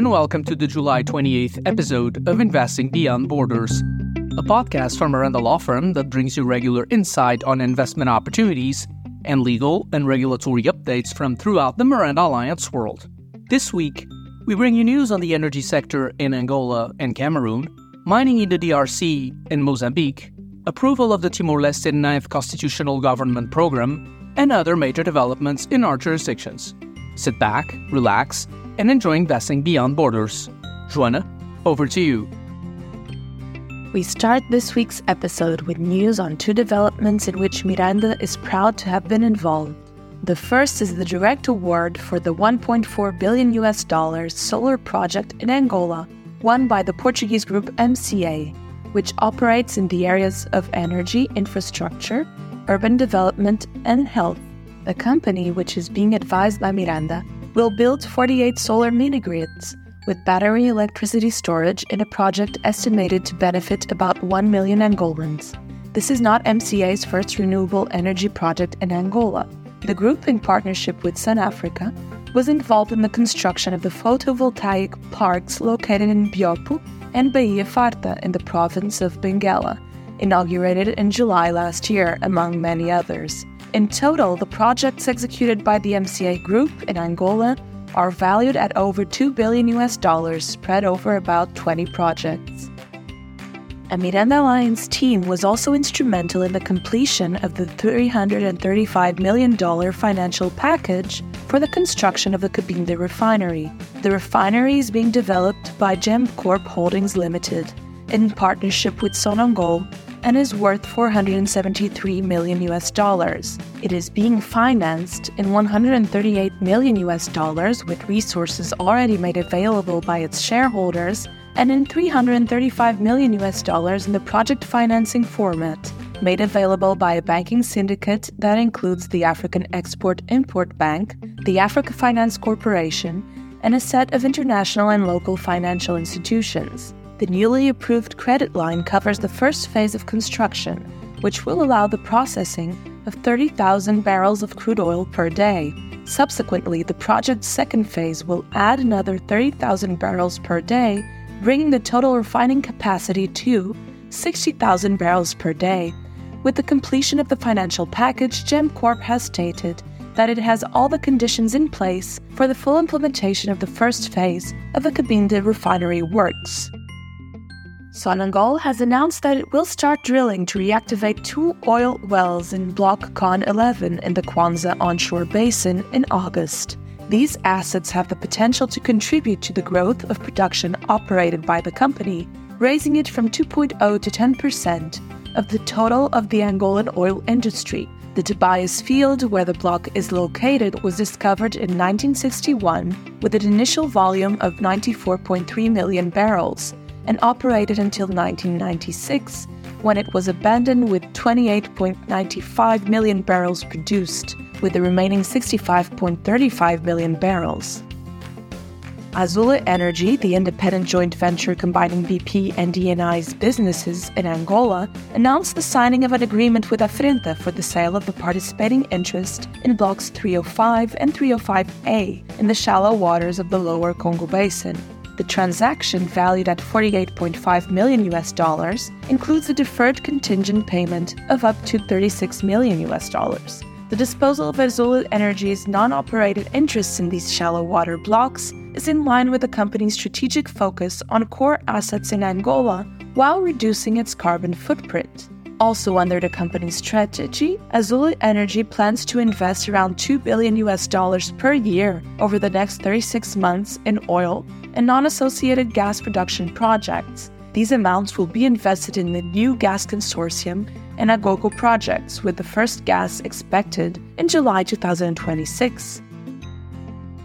and welcome to the July 28th episode of Investing Beyond Borders, a podcast from Miranda Law Firm that brings you regular insight on investment opportunities and legal and regulatory updates from throughout the Miranda Alliance world. This week, we bring you news on the energy sector in Angola and Cameroon, mining in the DRC and Mozambique, approval of the Timor Leste Ninth Constitutional Government Program, and other major developments in our jurisdictions. Sit back, relax, and enjoy investing beyond borders. Joana, over to you. We start this week's episode with news on two developments in which Miranda is proud to have been involved. The first is the direct award for the 1.4 billion US dollars solar project in Angola, won by the Portuguese group MCA, which operates in the areas of energy, infrastructure, urban development, and health. The company, which is being advised by Miranda, will build 48 solar mini grids with battery electricity storage in a project estimated to benefit about 1 million Angolans. This is not MCA's first renewable energy project in Angola. The group, in partnership with Sun Africa, was involved in the construction of the photovoltaic parks located in Biópio and Baía Farta in the province of Benguela, inaugurated in July last year, among many others. In total, the projects executed by the MCA Group in Angola are valued at over 2 billion US dollars spread over about 20 projects. A Miranda Alliance team was also instrumental in the completion of the $335 million financial package for the construction of the Cabinda refinery. The refinery is being developed by GEMCorp Holdings Limited in partnership with Sonangol and is worth 473 million US dollars. It is being financed in 138 million US dollars with resources already made available by its shareholders and in 335 million US dollars in the project financing format, made available by a banking syndicate that includes the African Export Import Bank, the Africa Finance Corporation, and a set of international and local financial institutions. The newly approved credit line covers the first phase of construction, which will allow the processing of 30,000 barrels of crude oil per day. Subsequently, the project's second phase will add another 30,000 barrels per day, bringing the total refining capacity to 60,000 barrels per day. With the completion of the financial package, GEMCorp has stated that it has all the conditions in place for the full implementation of the first phase of the Cabinda refinery works. Sonangol has announced that it will start drilling to reactivate two oil wells in Block KON 11 in the Kwanza onshore basin in August. These assets have the potential to contribute to the growth of production operated by the company, raising it from 2.0 to 10% of the total of the Angolan oil industry. The Tobias field, where the block is located, was discovered in 1961 with an initial volume of 94.3 million barrels and operated until 1996, when it was abandoned with 28.95 million barrels produced, with the remaining 65.35 million barrels. Azule Energy, the independent joint venture combining BP and ENI's businesses in Angola, announced the signing of an agreement with Afentra for the sale of the participating interest in blocks 305 and 305A in the shallow waters of the lower Congo Basin. The transaction, valued at 48.5 million US dollars, includes a deferred contingent payment of up to 36 million US dollars. The disposal of Azule Energy's non operated interests in these shallow water blocks is in line with the company's strategic focus on core assets in Angola while reducing its carbon footprint. Also under the company's strategy, Azule Energy plans to invest around 2 billion US dollars per year over the next 36 months in oil and non associated gas production projects. These amounts will be invested in the new gas consortium and Agogo projects, with the first gas expected in July 2026.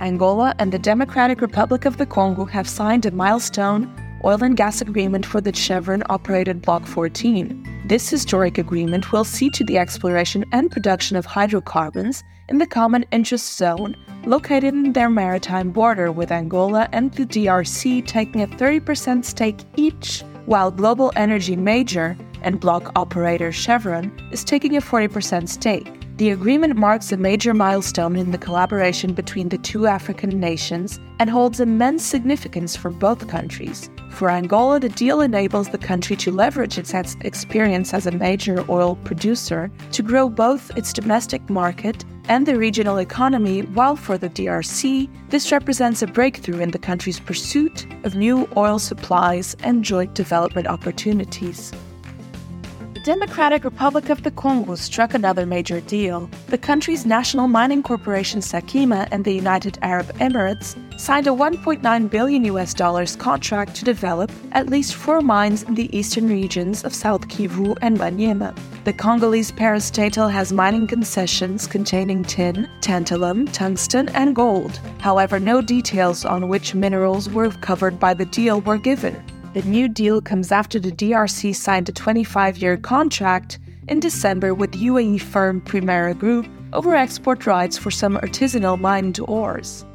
Angola and the Democratic Republic of the Congo have signed a milestone oil and gas agreement for the Chevron operated Block 14. This historic agreement will see to the exploration and production of hydrocarbons in the Common Interest Zone located in their maritime border with Angola and the DRC taking a 30% stake each, while global energy major and block operator Chevron is taking a 40% stake. The agreement marks a major milestone in the collaboration between the two African nations and holds immense significance for both countries. For Angola, the deal enables the country to leverage its experience as a major oil producer to grow both its domestic market and the regional economy, while for the DRC, this represents a breakthrough in the country's pursuit of new oil supplies and joint development opportunities. Democratic Republic of the Congo struck another major deal. The country's national mining corporation Sakima and the United Arab Emirates signed a 1.9 billion US dollars contract to develop at least four mines in the eastern regions of South Kivu and Maniema. The Congolese parastatal has mining concessions containing tin, tantalum, tungsten, and gold. However, no details on which minerals were covered by the deal were given. The new deal comes after the DRC signed a 25 year contract in December with UAE firm Primera Group over export rights for some artisanal mined ores.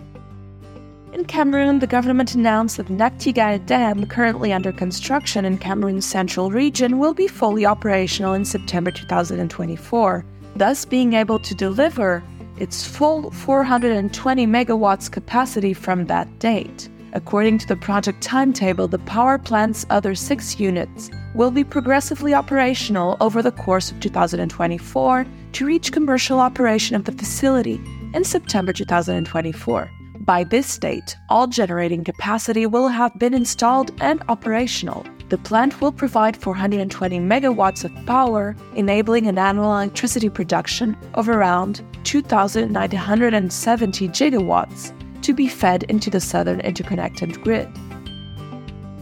In Cameroon, the government announced that Nachtigal Dam, currently under construction in Cameroon's central region, will be fully operational in September 2024, thus being able to deliver its full 420 megawatts capacity from that date. According to the project timetable, the power plant's other six units will be progressively operational over the course of 2024 to reach commercial operation of the facility in September 2024. By this date, all generating capacity will have been installed and operational. The plant will provide 420 megawatts of power, enabling an annual electricity production of around 2,970 gigawatts to be fed into the southern interconnected grid.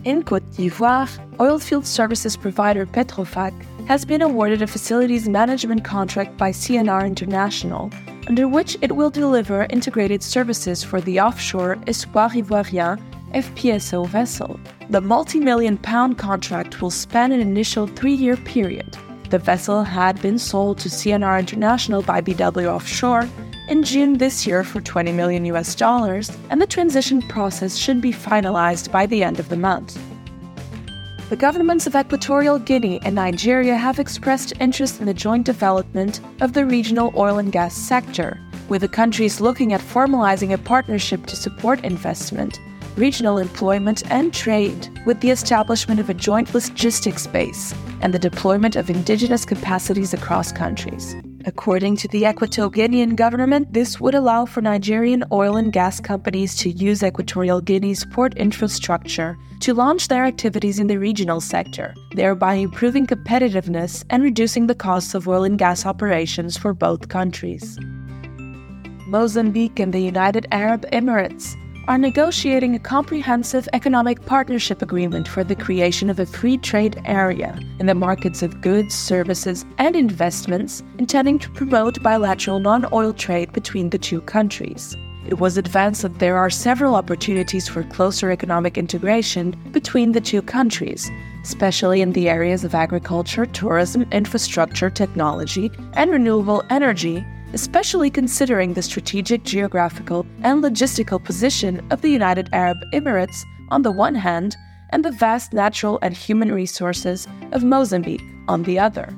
In Cote d'Ivoire, oilfield services provider Petrofac has been awarded a facilities management contract by CNR International, under which it will deliver integrated services for the offshore Espoir Ivoirien FPSO vessel. The multi million pound contract will span an initial three year period. The vessel had been sold to CNR International by BW Offshore in June this year for 20 million US dollars, and the transition process should be finalized by the end of the month. The governments of Equatorial Guinea and Nigeria have expressed interest in the joint development of the regional oil and gas sector, with the countries looking at formalizing a partnership to support investment, regional employment, and trade, with the establishment of a joint logistics base and the deployment of indigenous capacities across countries. According to the Equatorial Guinean government, this would allow for Nigerian oil and gas companies to use Equatorial Guinea's port infrastructure to launch their activities in the regional sector, thereby improving competitiveness and reducing the costs of oil and gas operations for both countries. Mozambique and the United Arab Emirates are negotiating a comprehensive economic partnership agreement for the creation of a free trade area in the markets of goods, services, and investments, intending to promote bilateral non oil trade between the two countries. It was advanced that there are several opportunities for closer economic integration between the two countries, especially in the areas of agriculture, tourism, infrastructure, technology, and renewable energy, especially considering the strategic, geographical, and logistical position of the United Arab Emirates on the one hand, and the vast natural and human resources of Mozambique on the other.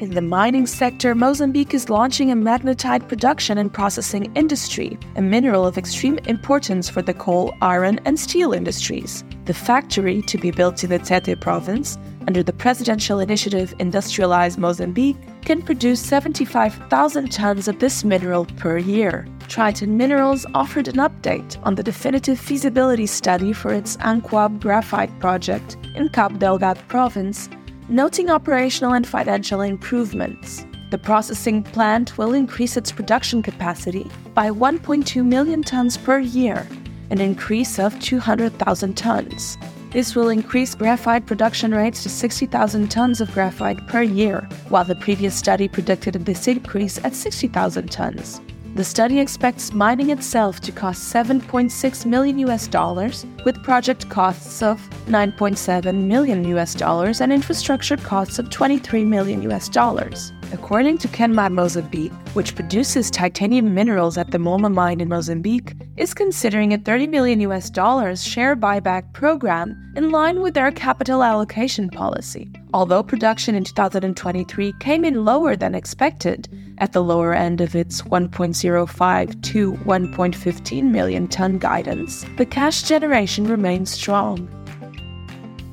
In the mining sector, Mozambique is launching a magnetite production and processing industry, a mineral of extreme importance for the coal, iron, and steel industries. The factory, to be built in the Tete province, under the presidential initiative Industrialize Mozambique, can produce 75,000 tons of this mineral per year. Triton Minerals offered an update on the definitive feasibility study for its Ancuabe graphite project in Cabo Delgado province noting operational and financial improvements. The processing plant will increase its production capacity by 1.2 million tons per year, an increase of 200,000 tons. This will increase graphite production rates to 60,000 tons of graphite per year, while the previous study predicted this increase at 60,000 tons. The study expects mining itself to cost 7.6 million US dollars, with project costs of 9.7 million US dollars and infrastructure costs of 23 million US dollars. According to Kenmare Mozambique, which produces titanium minerals at the Moma mine in Mozambique, is considering a 30 million US dollars share buyback program in line with their capital allocation policy. Although production in 2023 came in lower than expected, at the lower end of its 1.05 to 1.15 million ton guidance, the cash generation remains strong.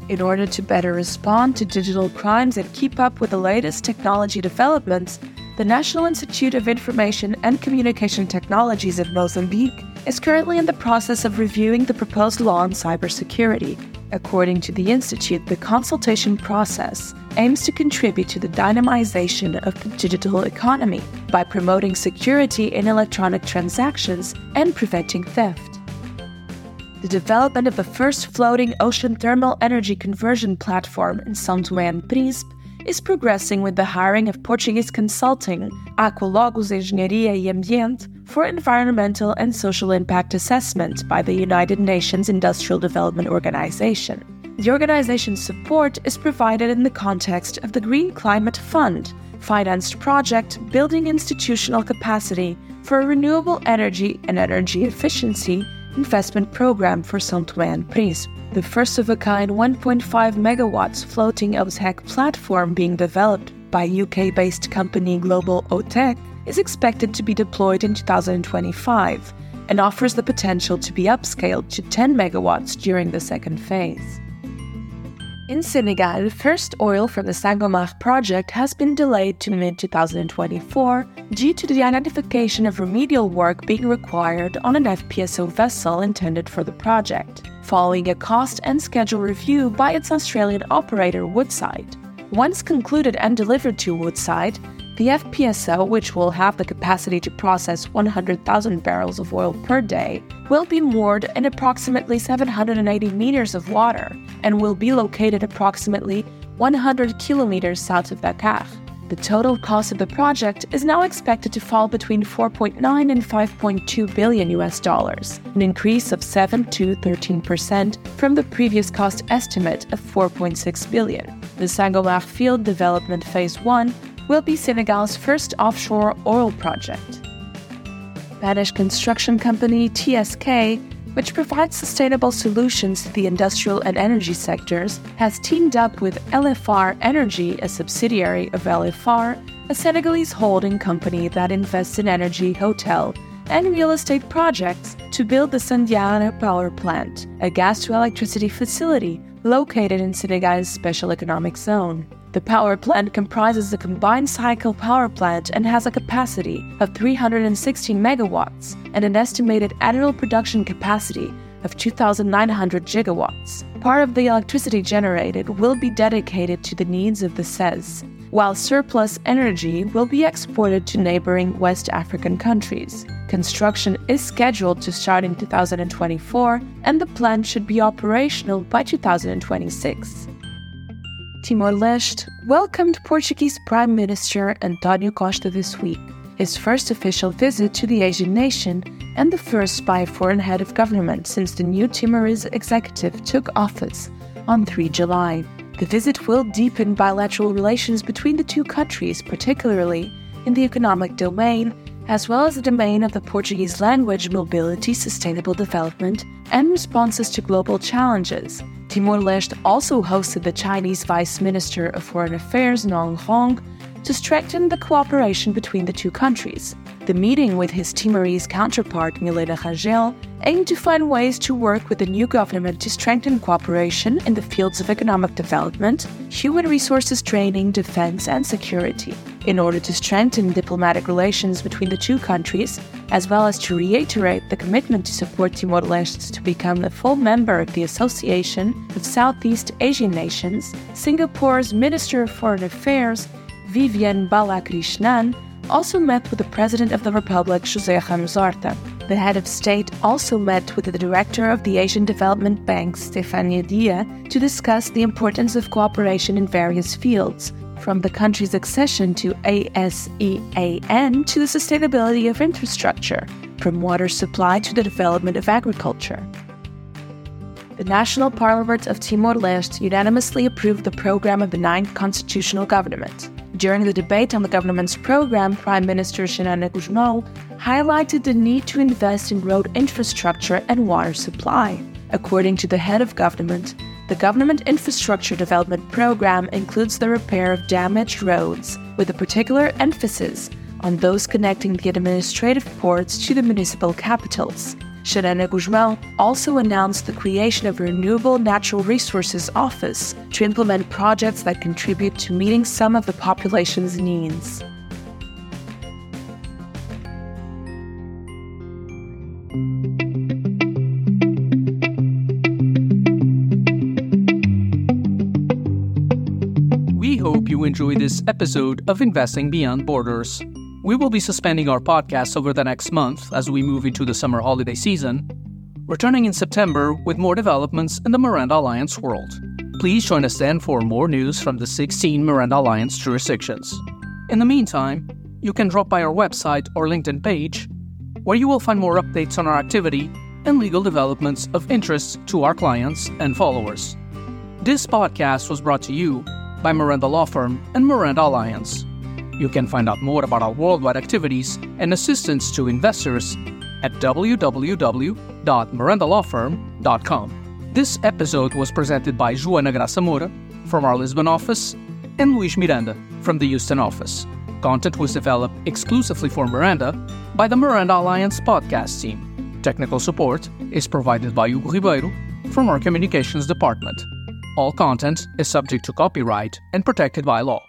In order to better respond to digital crimes and keep up with the latest technology developments, the National Institute of Information and Communication Technologies of Mozambique is currently in the process of reviewing the proposed law on cybersecurity. According to the Institute, the consultation process aims to contribute to the dynamization of the digital economy by promoting security in electronic transactions and preventing theft the development of the first floating ocean thermal energy conversion platform in São Tomé and Príncipe is progressing with the hiring of Portuguese consulting Aqualogus Engenharia e Ambiente for environmental and social impact assessment by the United Nations Industrial Development Organization. The organization's support is provided in the context of the Green Climate Fund, financed project building institutional capacity for renewable energy and energy efficiency investment program for and Príncipe. The first of a kind 1.5 megawatts floating OTEC platform being developed by UK based company Global OTEC is expected to be deployed in 2025 and offers the potential to be upscaled to 10 megawatts during the second phase. In Senegal, first oil from the Sangomar project has been delayed to mid 2024 due to the identification of remedial work being required on an FPSO vessel intended for the project, following a cost and schedule review by its Australian operator Woodside. Once concluded and delivered to Woodside, the FPSO, which will have the capacity to process 100,000 barrels of oil per day, will be moored in approximately 780 meters of water and will be located approximately 100 kilometers south of Dakar. The total cost of the project is now expected to fall between 4.9 and 5.2 billion US dollars, an increase of 7 to 13% from the previous cost estimate of 4.6 billion. The Sangomar Field Development Phase 1 will be Senegal's first offshore oil project. Spanish construction company TSK, which provides sustainable solutions to the industrial and energy sectors, has teamed up with LFR Energy, a subsidiary of LFR, a Senegalese holding company that invests in energy, hotel, and real estate projects to build the Sandiara power plant, a gas to electricity facility located in Senegal's special economic zone. The power plant comprises a combined cycle power plant and has a capacity of 316 megawatts and an estimated annual production capacity of 2,900 gigawatts. Part of the electricity generated will be dedicated to the needs of the SEZ, while surplus energy will be exported to neighboring West African countries. Construction is scheduled to start in 2024 and the plant should be operational by 2026. Timor Leste welcomed Portuguese Prime Minister Antonio Costa this week, his first official visit to the Asian nation and the first by a foreign head of government since the new Timorese executive took office on 3 July. The visit will deepen bilateral relations between the two countries, particularly in the economic domain, as well as the domain of the Portuguese language, mobility, sustainable development, and responses to global challenges. Timor Leste also hosted the Chinese Vice Minister of Foreign Affairs, Nong Rong, to strengthen the cooperation between the two countries. The meeting with his Timorese counterpart, Milena Rangel, aimed to find ways to work with the new government to strengthen cooperation in the fields of economic development, human resources training, defense, and security. In order to strengthen diplomatic relations between the two countries, as well as to reiterate the commitment to support Timor Leste to become a full member of the Association of Southeast Asian Nations, Singapore's Minister of Foreign Affairs, Vivian Balakrishnan, also met with the President of the Republic, José Ramos. The head of state also met with the director of the Asian Development Bank, Stefania Dia, to discuss the importance of cooperation in various fields, from the country's accession to ASEAN to the sustainability of infrastructure, from water supply to the development of agriculture. The National Parliament of Timor Leste unanimously approved the program of the ninth constitutional government. During the debate on the government's program, Prime Minister Gusmão highlighted the need to invest in road infrastructure and water supply. According to the head of government, the Government Infrastructure Development Program includes the repair of damaged roads, with a particular emphasis on those connecting the administrative ports to the municipal capitals. Xanana Gusmão also announced the creation of a Renewable Natural Resources Office to implement projects that contribute to meeting some of the population's needs. Enjoy this episode of Investing Beyond Borders. We will be suspending our podcast over the next month as we move into the summer holiday season, returning in September with more developments in the Miranda Alliance world. Please join us then for more news from the 16 Miranda Alliance jurisdictions. In the meantime, you can drop by our website or LinkedIn page, where you will find more updates on our activity and legal developments of interest to our clients and followers. This podcast was brought to you by Miranda Law Firm and Miranda Alliance. You can find out more about our worldwide activities and assistance to investors at www.mirandalawfirm.com. This episode was presented by Joana Graça Moura from our Lisbon office and Luis Miranda from the Houston office. Content was developed exclusively for Miranda by the Miranda Alliance podcast team. Technical support is provided by Hugo Ribeiro from our communications department. All content is subject to copyright and protected by law.